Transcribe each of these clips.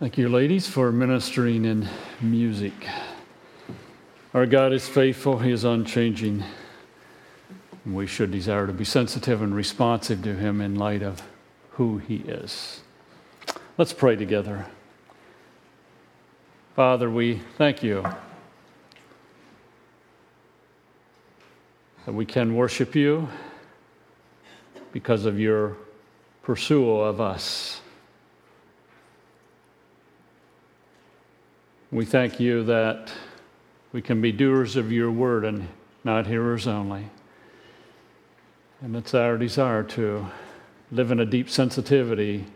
Thank you, ladies, for ministering in music. Our God is faithful, He is unchanging. We should desire to be sensitive and responsive to Him in light of who He is. Let's pray together. Father, we thank you that we can worship you because of your pursuit of us. We thank you that we can be doers of your word and not hearers only. And it's our desire to live in a deep sensitivity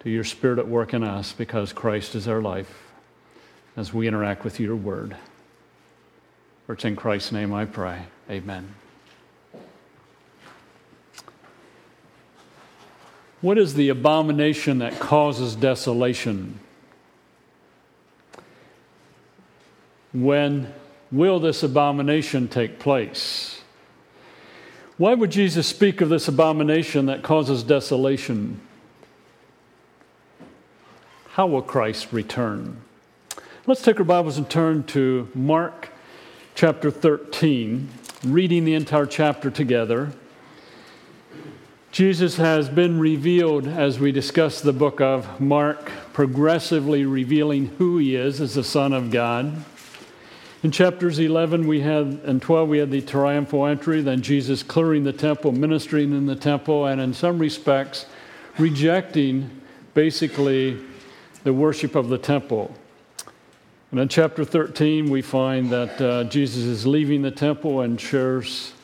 to your spirit at work in us because Christ is our life as we interact with your word. For it's in Christ's name I pray. Amen. What is the abomination that causes desolation? When will this abomination take place? Why would Jesus speak of this abomination that causes desolation? How will Christ return? Let's take our Bibles and turn to Mark chapter 13, reading the entire chapter together. Jesus has been revealed as we discuss the book of Mark, progressively revealing who he is as the Son of God. In chapters 11 we had, and 12 we had the triumphal entry, then Jesus clearing the temple, ministering in the temple, and in some respects rejecting basically the worship of the temple. And in chapter 13 we find that uh, Jesus is leaving the temple and shares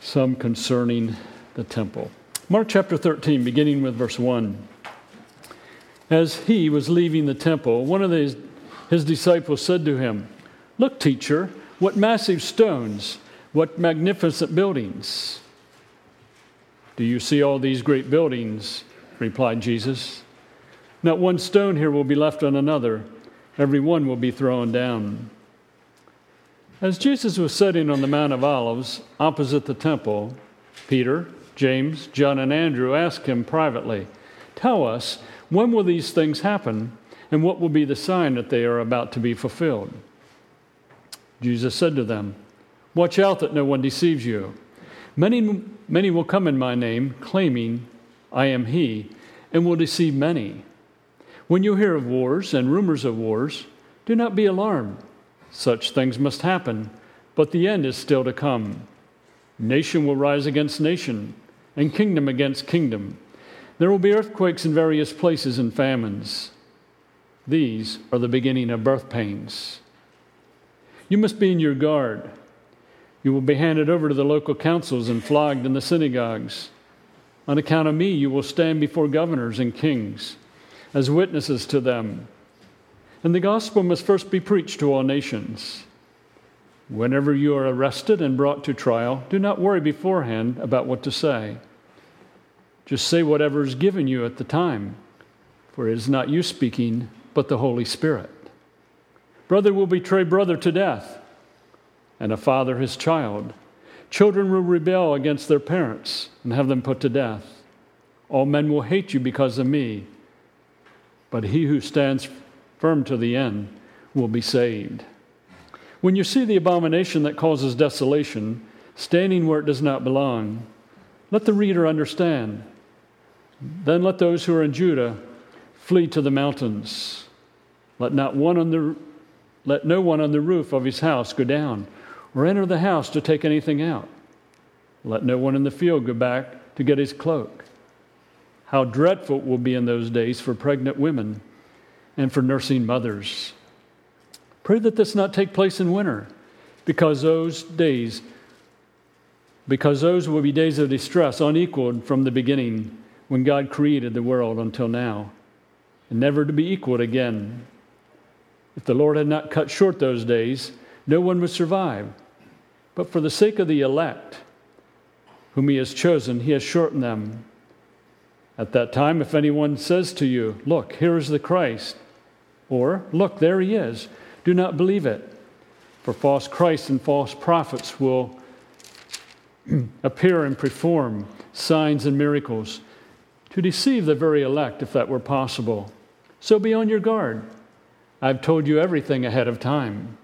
some concerning the temple. Mark chapter 13, beginning with verse 1. As he was leaving the temple, one of his, his disciples said to him, Look, teacher, what massive stones, what magnificent buildings. Do you see all these great buildings? replied Jesus. Not one stone here will be left on another, every one will be thrown down. As Jesus was sitting on the Mount of Olives opposite the temple, Peter, James, John, and Andrew asked him privately, Tell us, when will these things happen, and what will be the sign that they are about to be fulfilled? Jesus said to them, Watch out that no one deceives you. Many, many will come in my name, claiming, I am he, and will deceive many. When you hear of wars and rumors of wars, do not be alarmed. Such things must happen, but the end is still to come. Nation will rise against nation, and kingdom against kingdom. There will be earthquakes in various places and famines. These are the beginning of birth pains. You must be in your guard. You will be handed over to the local councils and flogged in the synagogues. On account of me, you will stand before governors and kings as witnesses to them. And the gospel must first be preached to all nations. Whenever you are arrested and brought to trial, do not worry beforehand about what to say. Just say whatever is given you at the time, for it is not you speaking, but the Holy Spirit. Brother will betray brother to death, and a father his child. Children will rebel against their parents and have them put to death. All men will hate you because of me, but he who stands firm to the end will be saved. When you see the abomination that causes desolation, standing where it does not belong, let the reader understand. Then let those who are in Judah flee to the mountains. Let not one on the let no one on the roof of his house go down, or enter the house to take anything out. Let no one in the field go back to get his cloak. How dreadful it will be in those days for pregnant women and for nursing mothers. Pray that this not take place in winter, because those days, because those will be days of distress unequaled from the beginning when God created the world until now, and never to be equaled again. If the Lord had not cut short those days, no one would survive. But for the sake of the elect, whom he has chosen, he has shortened them. At that time, if anyone says to you, Look, here is the Christ, or Look, there he is, do not believe it. For false Christs and false prophets will appear and perform signs and miracles to deceive the very elect if that were possible. So be on your guard. I've told you everything ahead of time.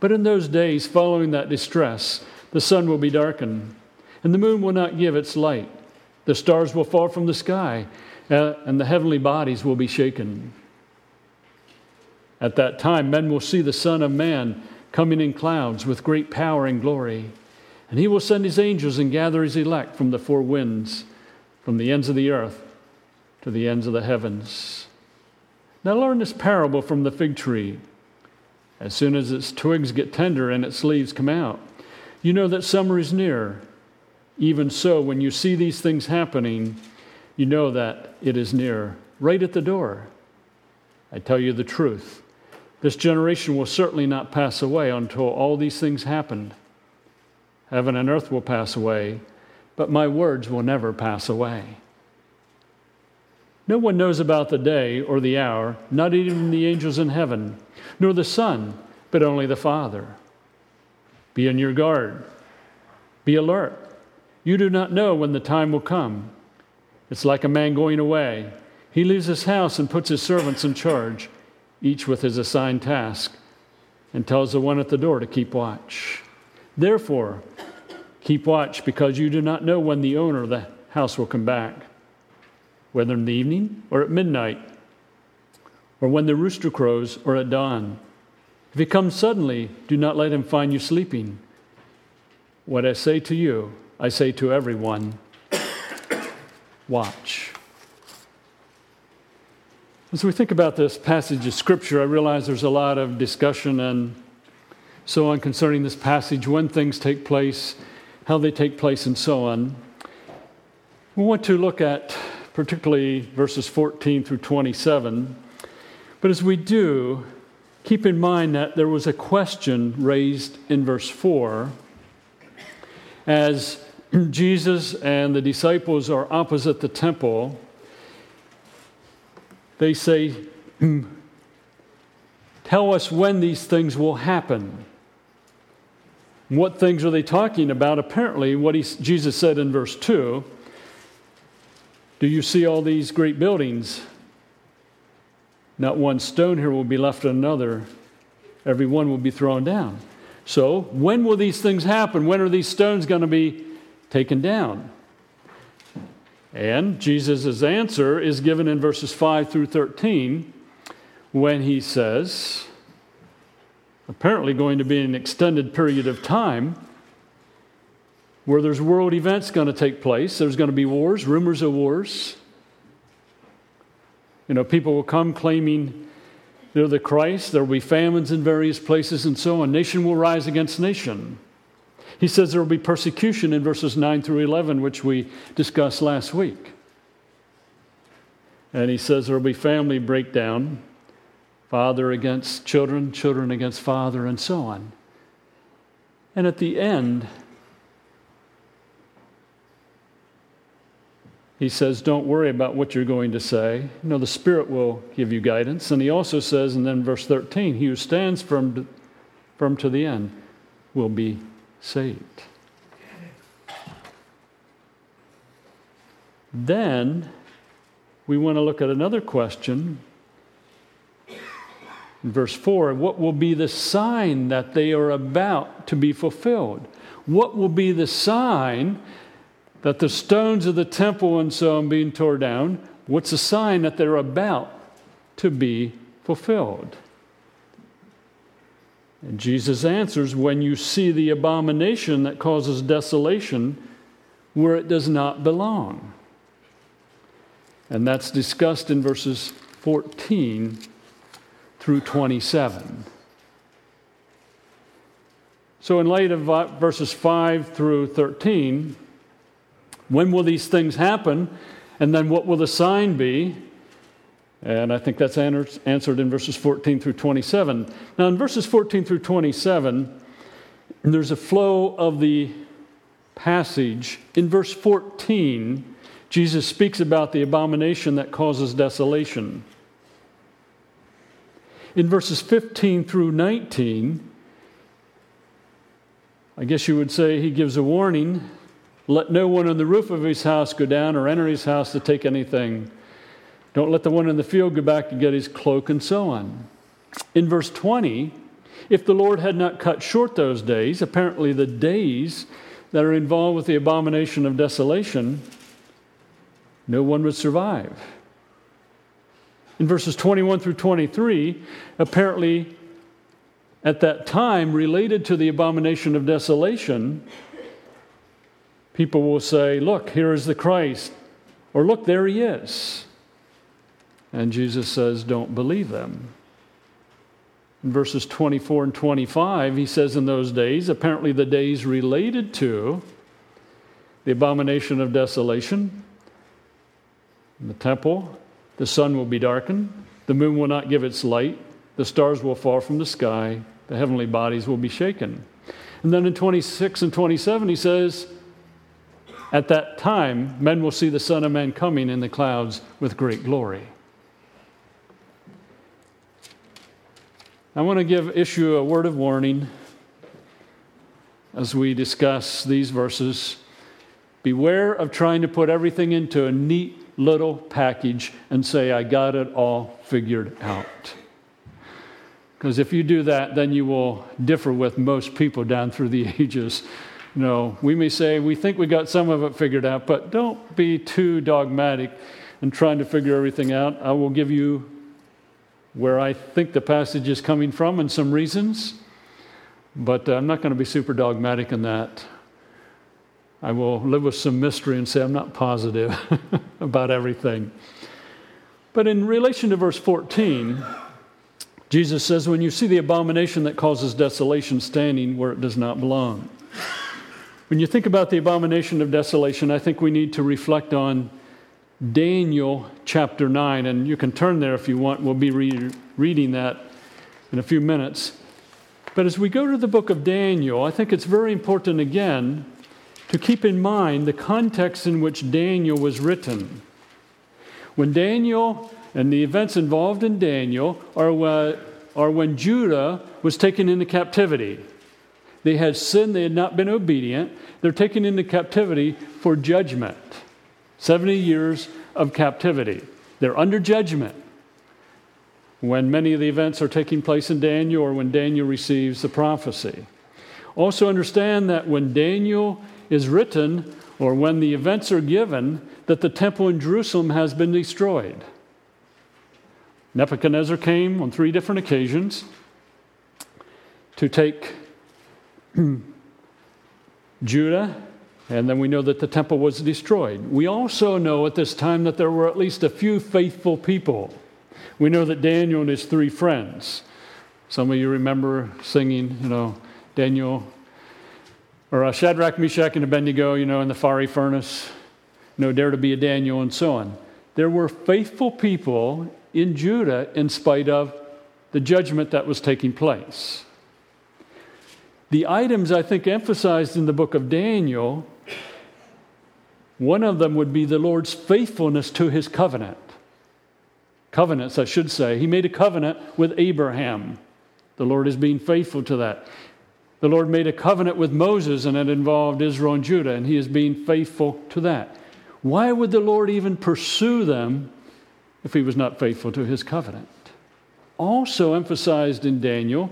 But in those days following that distress, the sun will be darkened, and the moon will not give its light. The stars will fall from the sky, uh, and the heavenly bodies will be shaken. At that time, men will see the Son of Man coming in clouds with great power and glory. And he will send his angels and gather his elect from the four winds, from the ends of the earth to the ends of the heavens. Now, learn this parable from the fig tree. As soon as its twigs get tender and its leaves come out, you know that summer is near. Even so, when you see these things happening, you know that it is near, right at the door. I tell you the truth. This generation will certainly not pass away until all these things happen. Heaven and earth will pass away, but my words will never pass away. No one knows about the day or the hour, not even the angels in heaven, nor the Son, but only the Father. Be on your guard, be alert. You do not know when the time will come. It's like a man going away. He leaves his house and puts his servants in charge each with his assigned task, and tells the one at the door to keep watch. Therefore, keep watch because you do not know when the owner of the house will come back, whether in the evening or at midnight, or when the rooster crows or at dawn. If he comes suddenly, do not let him find you sleeping. What I say to you, I say to everyone watch. As we think about this passage of Scripture, I realize there's a lot of discussion and so on concerning this passage, when things take place, how they take place, and so on. We want to look at particularly verses 14 through 27. But as we do, keep in mind that there was a question raised in verse 4 as Jesus and the disciples are opposite the temple they say, mm, Tell us when these things will happen. What things are they talking about? Apparently, what he, Jesus said in verse 2 Do you see all these great buildings? Not one stone here will be left on another, every one will be thrown down. So, when will these things happen? When are these stones going to be taken down? And Jesus' answer is given in verses 5 through 13 when he says, apparently going to be an extended period of time where there's world events going to take place. There's going to be wars, rumors of wars. You know, people will come claiming they're the Christ. There will be famines in various places and so on. Nation will rise against nation. He says there will be persecution in verses 9 through 11, which we discussed last week. And he says there will be family breakdown, father against children, children against father, and so on. And at the end, he says, Don't worry about what you're going to say. You know, the Spirit will give you guidance. And he also says, and then verse 13, He who stands firm firm to the end will be saved. Then we want to look at another question. In verse 4, what will be the sign that they are about to be fulfilled? What will be the sign that the stones of the temple and so on being torn down? What's the sign that they're about to be fulfilled? And Jesus answers when you see the abomination that causes desolation where it does not belong. And that's discussed in verses 14 through 27. So, in light of verses 5 through 13, when will these things happen? And then what will the sign be? And I think that's answered in verses 14 through 27. Now, in verses 14 through 27, there's a flow of the passage. In verse 14, Jesus speaks about the abomination that causes desolation. In verses 15 through 19, I guess you would say he gives a warning Let no one on the roof of his house go down or enter his house to take anything. Don't let the one in the field go back to get his cloak, and so on. In verse 20, if the Lord had not cut short those days, apparently the days that are involved with the abomination of desolation, no one would survive. In verses 21 through 23, apparently at that time, related to the abomination of desolation, people will say, Look, here is the Christ, or Look, there he is. And Jesus says, Don't believe them. In verses 24 and 25, he says, In those days, apparently the days related to the abomination of desolation, in the temple, the sun will be darkened, the moon will not give its light, the stars will fall from the sky, the heavenly bodies will be shaken. And then in 26 and 27, he says, At that time, men will see the Son of Man coming in the clouds with great glory. I want to give issue a word of warning as we discuss these verses. Beware of trying to put everything into a neat little package and say, I got it all figured out. Because if you do that, then you will differ with most people down through the ages. You know, we may say we think we got some of it figured out, but don't be too dogmatic in trying to figure everything out. I will give you where I think the passage is coming from and some reasons, but uh, I'm not going to be super dogmatic in that. I will live with some mystery and say I'm not positive about everything. But in relation to verse 14, Jesus says, When you see the abomination that causes desolation standing where it does not belong. When you think about the abomination of desolation, I think we need to reflect on Daniel chapter 9, and you can turn there if you want. We'll be re- reading that in a few minutes. But as we go to the book of Daniel, I think it's very important again to keep in mind the context in which Daniel was written. When Daniel and the events involved in Daniel are, uh, are when Judah was taken into captivity. They had sinned, they had not been obedient. They're taken into captivity for judgment. 70 years of captivity. They're under judgment when many of the events are taking place in Daniel or when Daniel receives the prophecy. Also, understand that when Daniel is written or when the events are given, that the temple in Jerusalem has been destroyed. Nebuchadnezzar came on three different occasions to take Judah and then we know that the temple was destroyed. We also know at this time that there were at least a few faithful people. We know that Daniel and his three friends, some of you remember singing, you know, Daniel, or uh, Shadrach, Meshach, and Abednego, you know, in the fiery furnace, no dare to be a Daniel, and so on. There were faithful people in Judah in spite of the judgment that was taking place. The items I think emphasized in the book of Daniel one of them would be the Lord's faithfulness to his covenant. Covenants, I should say. He made a covenant with Abraham. The Lord is being faithful to that. The Lord made a covenant with Moses, and it involved Israel and Judah, and he is being faithful to that. Why would the Lord even pursue them if he was not faithful to his covenant? Also emphasized in Daniel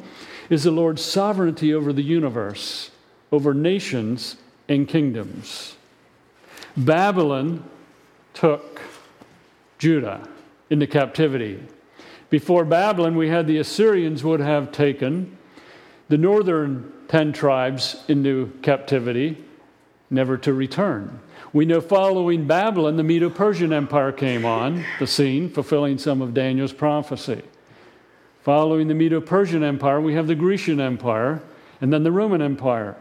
is the Lord's sovereignty over the universe, over nations and kingdoms. Babylon took Judah into captivity. Before Babylon, we had the Assyrians would have taken the northern 10 tribes into captivity, never to return. We know following Babylon, the Medo Persian Empire came on the scene, fulfilling some of Daniel's prophecy. Following the Medo Persian Empire, we have the Grecian Empire and then the Roman Empire.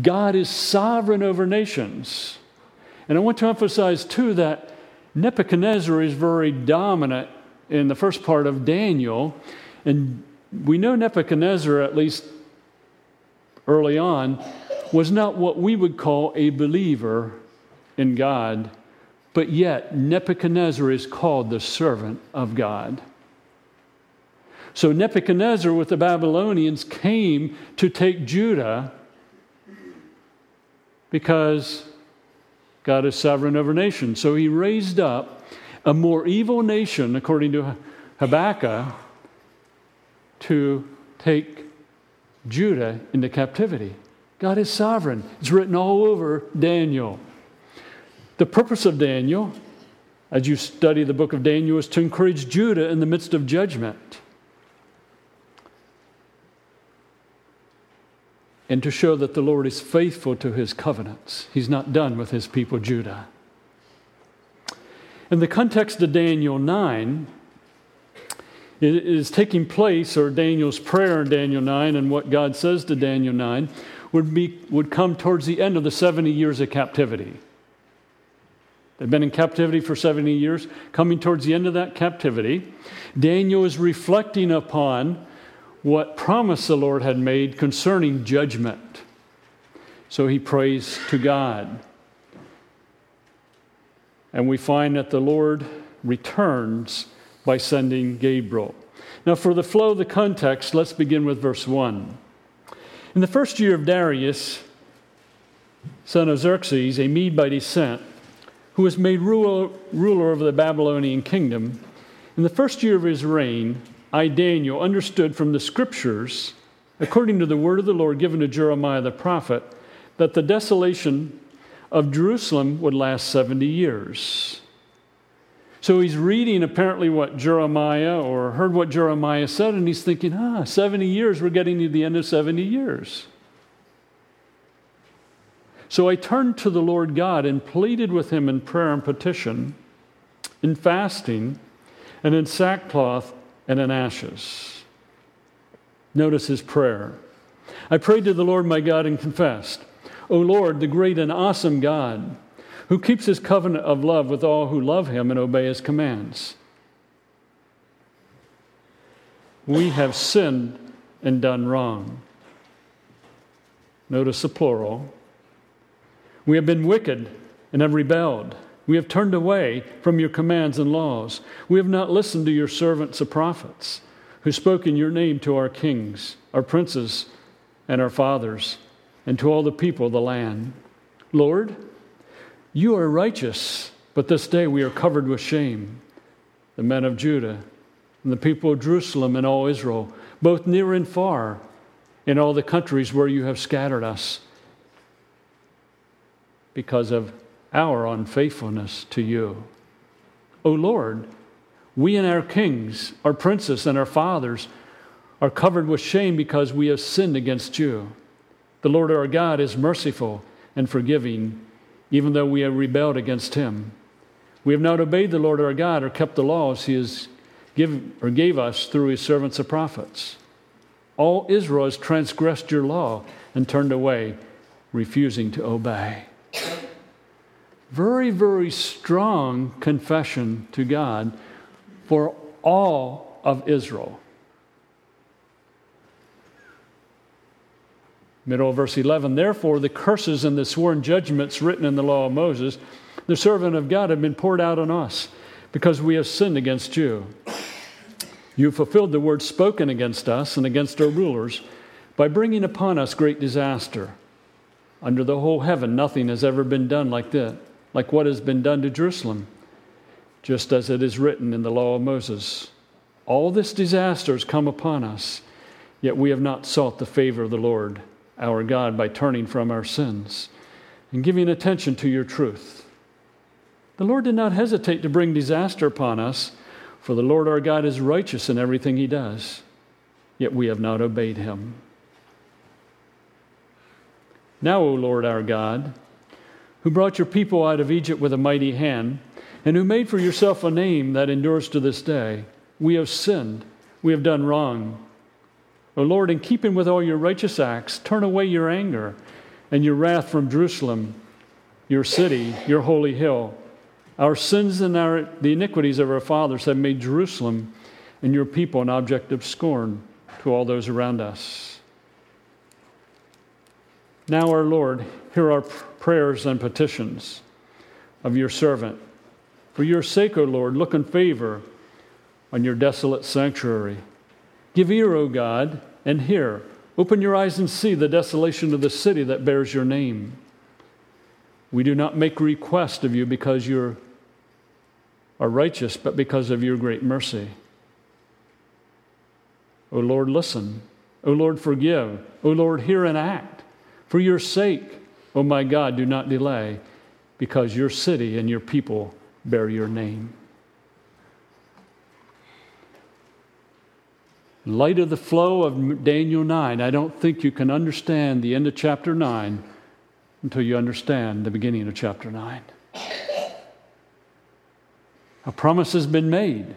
God is sovereign over nations. And I want to emphasize, too, that Nebuchadnezzar is very dominant in the first part of Daniel. And we know Nebuchadnezzar, at least early on, was not what we would call a believer in God, but yet Nebuchadnezzar is called the servant of God. So Nebuchadnezzar with the Babylonians came to take Judah because God is sovereign over nations. So he raised up a more evil nation, according to Habakkuk, to take Judah into captivity. God is sovereign. It's written all over Daniel. The purpose of Daniel, as you study the book of Daniel, is to encourage Judah in the midst of judgment and to show that the Lord is faithful to his covenants. He's not done with his people, Judah. In the context of Daniel 9, it is taking place, or Daniel's prayer in Daniel 9, and what God says to Daniel 9 would, be, would come towards the end of the 70 years of captivity. They've been in captivity for 70 years. Coming towards the end of that captivity, Daniel is reflecting upon what promise the Lord had made concerning judgment. So he prays to God. And we find that the Lord returns by sending Gabriel. Now, for the flow of the context, let's begin with verse 1. In the first year of Darius, son of Xerxes, a Mede by descent, who was made ruler, ruler over the Babylonian kingdom, in the first year of his reign, I, Daniel, understood from the scriptures, according to the word of the Lord given to Jeremiah the prophet, that the desolation of Jerusalem would last 70 years. So he's reading apparently what Jeremiah or heard what Jeremiah said, and he's thinking, ah, 70 years, we're getting to the end of 70 years. So I turned to the Lord God and pleaded with him in prayer and petition, in fasting, and in sackcloth and in ashes. Notice his prayer. I prayed to the Lord my God and confessed, O Lord, the great and awesome God, who keeps his covenant of love with all who love him and obey his commands. We have sinned and done wrong. Notice the plural. We have been wicked and have rebelled. We have turned away from your commands and laws. We have not listened to your servants, the prophets, who spoke in your name to our kings, our princes, and our fathers, and to all the people of the land. Lord, you are righteous, but this day we are covered with shame. The men of Judah, and the people of Jerusalem, and all Israel, both near and far, in all the countries where you have scattered us, because of our unfaithfulness to you. O Lord, we and our kings, our princes, and our fathers are covered with shame because we have sinned against you. The Lord our God is merciful and forgiving, even though we have rebelled against him. We have not obeyed the Lord our God or kept the laws he has given or gave us through his servants the prophets. All Israel has transgressed your law and turned away, refusing to obey very, very strong confession to God for all of Israel. Middle of verse 11, therefore, the curses and the sworn judgments written in the law of Moses, the servant of God, have been poured out on us because we have sinned against you. You fulfilled the word spoken against us and against our rulers by bringing upon us great disaster. Under the whole heaven, nothing has ever been done like that like what has been done to Jerusalem, just as it is written in the law of Moses. All this disaster has come upon us, yet we have not sought the favor of the Lord our God by turning from our sins and giving attention to your truth. The Lord did not hesitate to bring disaster upon us, for the Lord our God is righteous in everything he does, yet we have not obeyed him. Now, O Lord our God, who brought your people out of Egypt with a mighty hand, and who made for yourself a name that endures to this day. We have sinned, we have done wrong. O Lord, in keeping with all your righteous acts, turn away your anger and your wrath from Jerusalem, your city, your holy hill. Our sins and our, the iniquities of our fathers have made Jerusalem and your people an object of scorn to all those around us. Now, our Lord, hear our prayers and petitions of your servant. For your sake, O Lord, look in favor on your desolate sanctuary. Give ear, O God, and hear. Open your eyes and see the desolation of the city that bears your name. We do not make request of you because you are righteous, but because of your great mercy. O Lord, listen. O Lord, forgive. O Lord, hear and act. For your sake, O my God, do not delay, because your city and your people bear your name. light of the flow of Daniel 9, I don't think you can understand the end of chapter 9 until you understand the beginning of chapter 9. A promise has been made.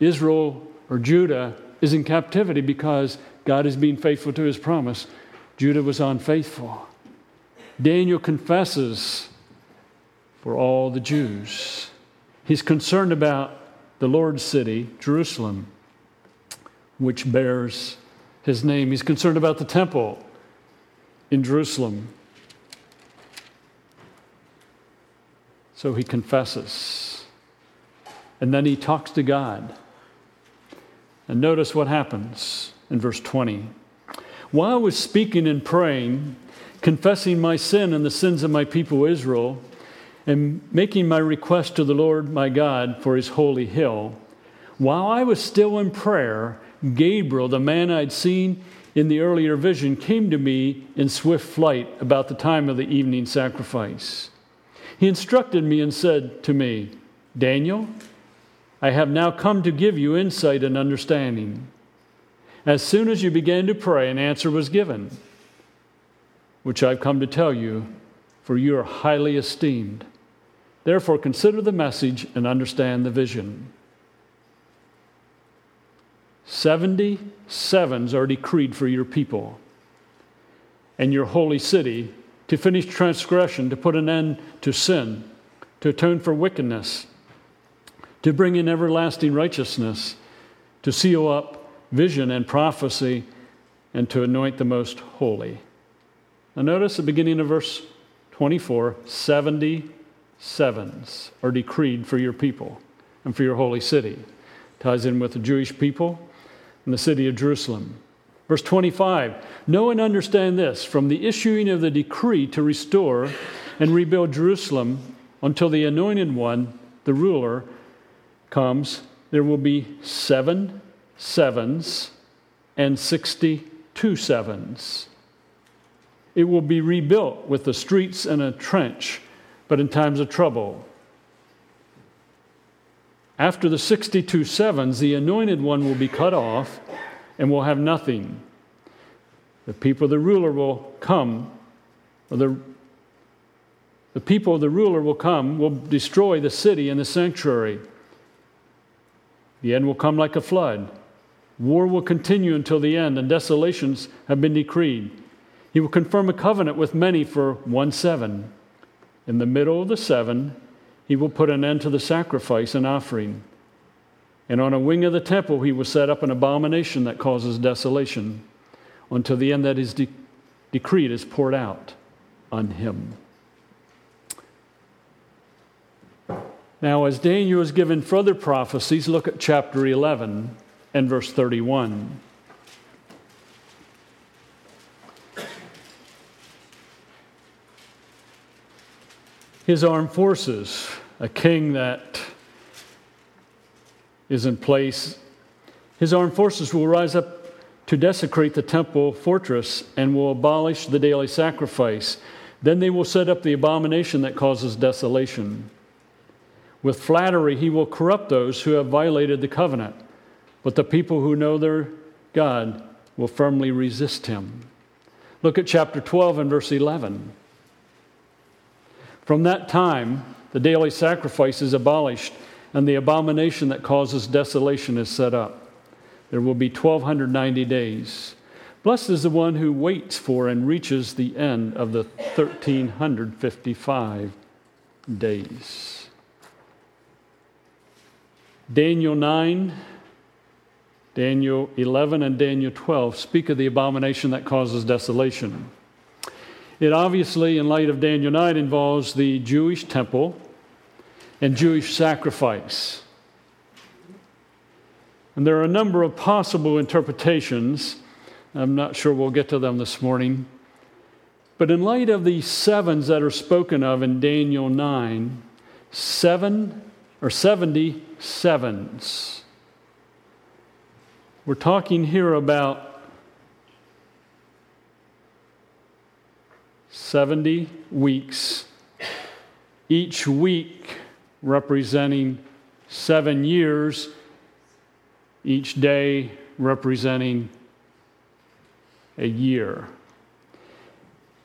Israel or Judah is in captivity because God is being faithful to his promise. Judah was unfaithful. Daniel confesses for all the Jews. He's concerned about the Lord's city, Jerusalem, which bears his name. He's concerned about the temple in Jerusalem. So he confesses. And then he talks to God. And notice what happens in verse 20. While I was speaking and praying, confessing my sin and the sins of my people Israel, and making my request to the Lord my God for his holy hill, while I was still in prayer, Gabriel, the man I'd seen in the earlier vision, came to me in swift flight about the time of the evening sacrifice. He instructed me and said to me, Daniel, I have now come to give you insight and understanding. As soon as you began to pray, an answer was given, which I've come to tell you, for you are highly esteemed. Therefore, consider the message and understand the vision. 70 sevens are decreed for your people and your holy city to finish transgression, to put an end to sin, to atone for wickedness, to bring in everlasting righteousness, to seal up vision and prophecy, and to anoint the most holy. Now, notice the beginning of verse 24 70 sevens are decreed for your people and for your holy city. Ties in with the Jewish people and the city of Jerusalem. Verse 25 Know and understand this from the issuing of the decree to restore and rebuild Jerusalem until the anointed one, the ruler, comes, there will be seven sevens and 62 sevens. It will be rebuilt with the streets and a trench but in times of trouble. After the 62 sevens, the anointed one will be cut off and will have nothing. The people of the ruler will come, or the, the people of the ruler will come, will destroy the city and the sanctuary. The end will come like a flood. War will continue until the end, and desolations have been decreed. He will confirm a covenant with many for one seven. In the middle of the seven, he will put an end to the sacrifice and offering. And on a wing of the temple, he will set up an abomination that causes desolation until the end that is de- decreed is poured out on him. Now, as Daniel is given further prophecies, look at chapter 11 and verse 31. his armed forces, a king that is in place. His armed forces will rise up to desecrate the temple fortress and will abolish the daily sacrifice. Then they will set up the abomination that causes desolation. With flattery, he will corrupt those who have violated the covenant, but the people who know their God will firmly resist him. Look at chapter 12 and verse 11. From that time, the daily sacrifice is abolished, and the abomination that causes desolation is set up. There will be 1,290 days. Blessed is the one who waits for and reaches the end of the 1,355 days. Daniel 9, Daniel 11, and Daniel 12 speak of the abomination that causes desolation. It obviously, in light of Daniel 9, involves the Jewish temple and Jewish sacrifice. And there are a number of possible interpretations. I'm not sure we'll get to them this morning. But in light of the sevens that are spoken of in Daniel 9, seven or 70 sevens. We're talking here about 70 weeks, each week representing seven years, each day representing a year.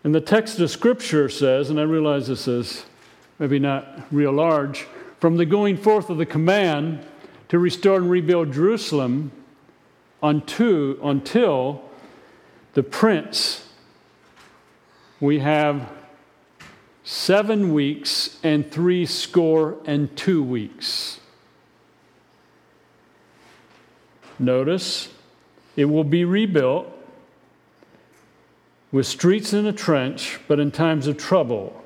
And the text of Scripture says, and I realize this is maybe not real large, from the going forth of the command to restore and rebuild Jerusalem unto, until the prince, we have seven weeks and three score and two weeks. Notice, it will be rebuilt with streets in a trench, but in times of trouble.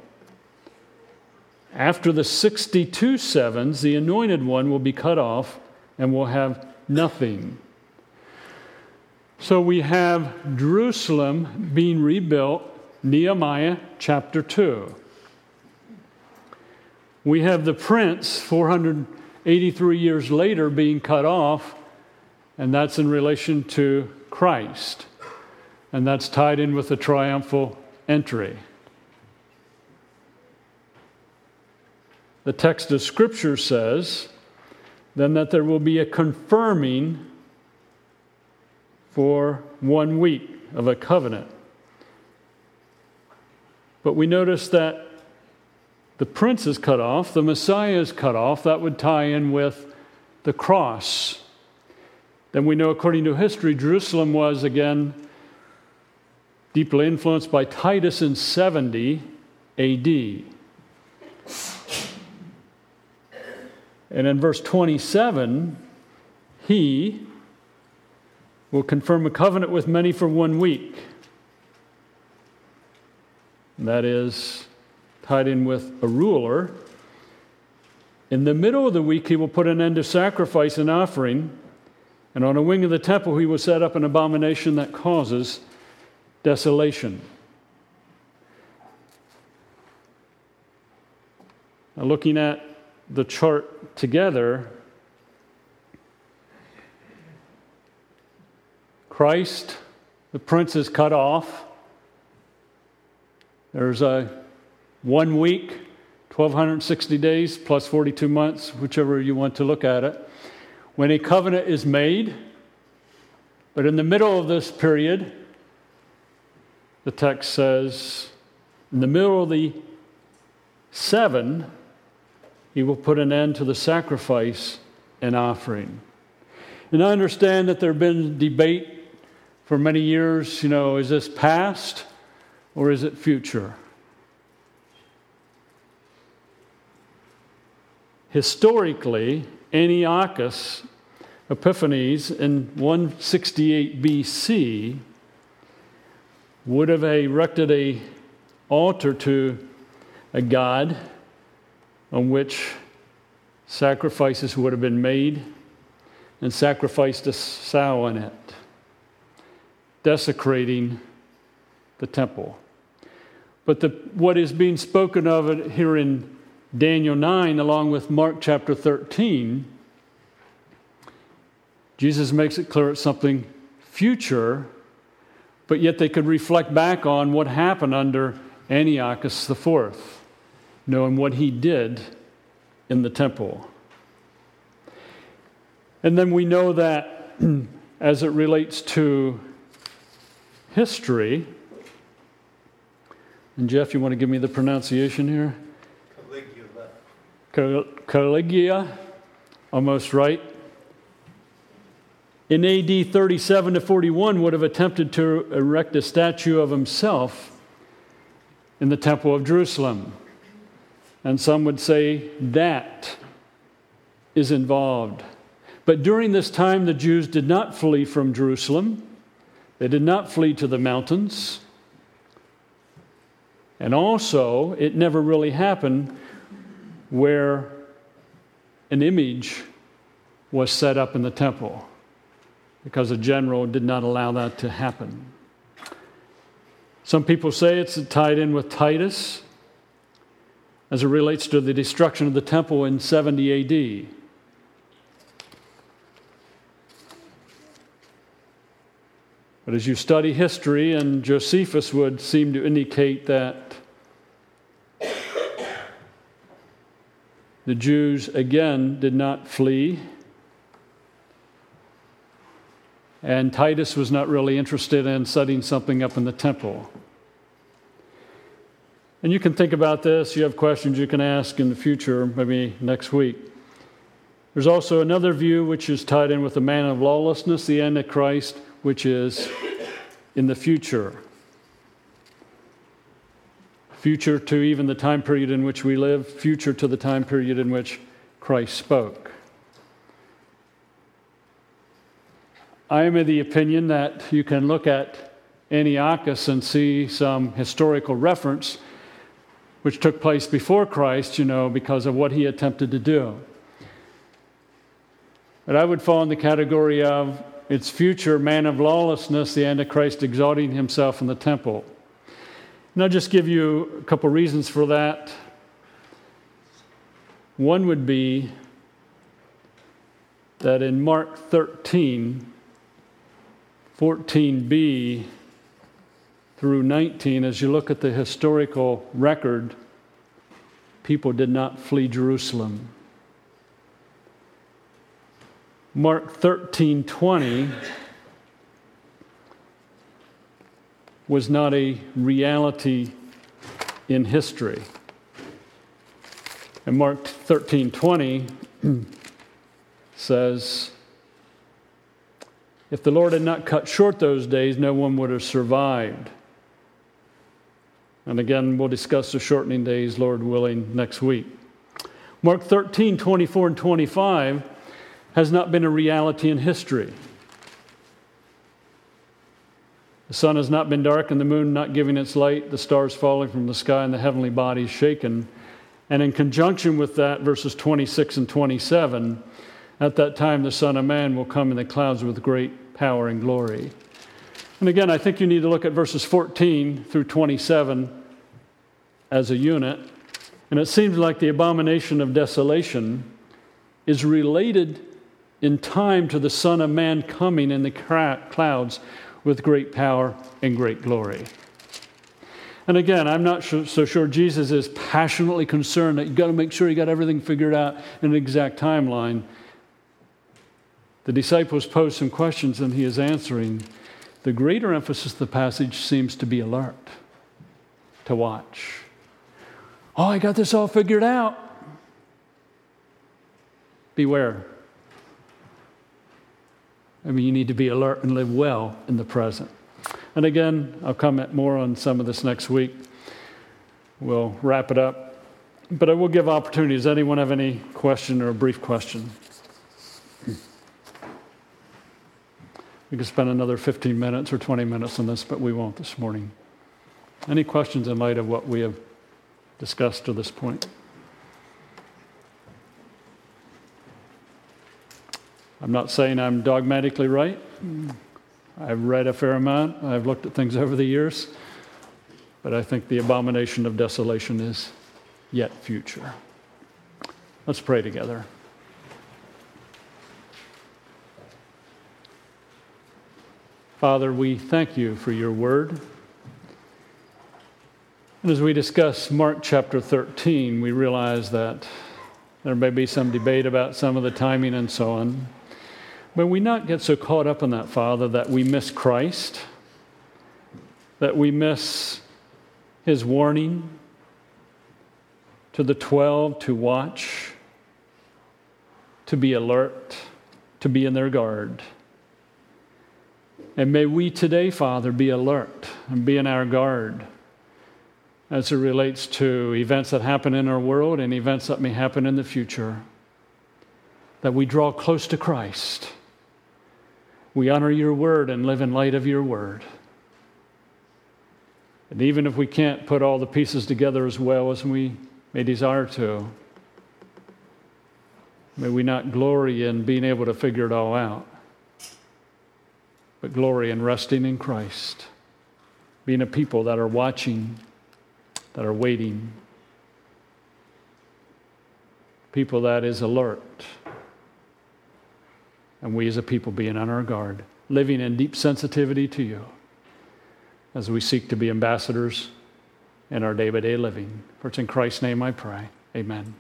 After the 62 sevens, the anointed one will be cut off and will have nothing. So we have Jerusalem being rebuilt, Nehemiah chapter 2. We have the prince 483 years later being cut off, and that's in relation to Christ. And that's tied in with the triumphal entry. The text of Scripture says then that there will be a confirming for one week of a covenant. But we notice that the prince is cut off, the Messiah is cut off. That would tie in with the cross. Then we know, according to history, Jerusalem was again deeply influenced by Titus in 70 AD. And in verse 27, he will confirm a covenant with many for one week. That is tied in with a ruler. In the middle of the week, he will put an end to sacrifice and offering. And on a wing of the temple, he will set up an abomination that causes desolation. Now, looking at the chart together, Christ, the prince, is cut off. There's a one week, 1260 days plus 42 months, whichever you want to look at it, when a covenant is made. But in the middle of this period, the text says, in the middle of the seven, he will put an end to the sacrifice and offering. And I understand that there have been debate for many years, you know, is this past or is it future? Historically, Antiochus Epiphanes in 168 BC would have erected a altar to a god on which sacrifices would have been made and sacrificed a sow in it desecrating the temple. But the, what is being spoken of here in Daniel 9, along with Mark chapter 13, Jesus makes it clear it's something future, but yet they could reflect back on what happened under Antiochus IV, knowing what he did in the temple. And then we know that as it relates to history. And Jeff, you want to give me the pronunciation here? Caligula. Caligula, almost right. In AD 37 to 41, would have attempted to erect a statue of himself in the Temple of Jerusalem. And some would say that is involved. But during this time, the Jews did not flee from Jerusalem. They did not flee to the mountains. And also, it never really happened where an image was set up in the temple because the general did not allow that to happen. Some people say it's tied in with Titus as it relates to the destruction of the temple in 70 AD. But as you study history, and Josephus would seem to indicate that the Jews again did not flee, and Titus was not really interested in setting something up in the temple. And you can think about this. You have questions you can ask in the future, maybe next week. There's also another view which is tied in with the man of lawlessness, the Antichrist, which is in the future. Future to even the time period in which we live, future to the time period in which Christ spoke. I am of the opinion that you can look at Antiochus and see some historical reference which took place before Christ, you know, because of what he attempted to do. But I would fall in the category of its future man of lawlessness, the Antichrist exalting himself in the temple. And I'll just give you a couple reasons for that. One would be that in Mark 13, 14b through 19, as you look at the historical record, people did not flee Jerusalem. Mark 13 20 was not a reality in history. And Mark 13 20 says, If the Lord had not cut short those days, no one would have survived. And again, we'll discuss the shortening days, Lord willing, next week. Mark 13 24 and 25 has not been a reality in history. The sun has not been dark and the moon not giving its light, the stars falling from the sky and the heavenly bodies shaken. And in conjunction with that, verses 26 and 27, at that time the Son of Man will come in the clouds with great power and glory. And again, I think you need to look at verses 14 through 27 as a unit. And it seems like the abomination of desolation is related in time to the Son of Man coming in the clouds with great power and great glory. And again, I'm not so sure Jesus is passionately concerned that you've got to make sure you got everything figured out in an exact timeline. The disciples pose some questions and he is answering. The greater emphasis of the passage seems to be alert, to watch. Oh, I got this all figured out. Beware. I mean, you need to be alert and live well in the present. And again, I'll comment more on some of this next week. We'll wrap it up. But I will give opportunity. Does anyone have any question or a brief question? We could spend another 15 minutes or 20 minutes on this, but we won't this morning. Any questions in light of what we have discussed to this point? I'm not saying I'm dogmatically right. I've read a fair amount, I've looked at things over the years, but I think the abomination of desolation is yet future. Let's pray together. Father, we thank you for your word. And as we discuss Mark chapter 13, we realize that there may be some debate about some of the timing and so on. But we not get so caught up in that, Father, that we miss Christ, that we miss his warning to the 12 to watch, to be alert, to be in their guard. And may we today, Father, be alert and be in our guard as it relates to events that happen in our world and events that may happen in the future. That we draw close to Christ we honor your word and live in light of your word. And even if we can't put all the pieces together as well as we may desire to, may we not glory in being able to figure it all out, but glory in resting in Christ. being a people that are watching, that are waiting, people that is alert, and we as a people being on our guard, living in deep sensitivity to you as we seek to be ambassadors in our day by day living. For it's in Christ's name I pray. Amen.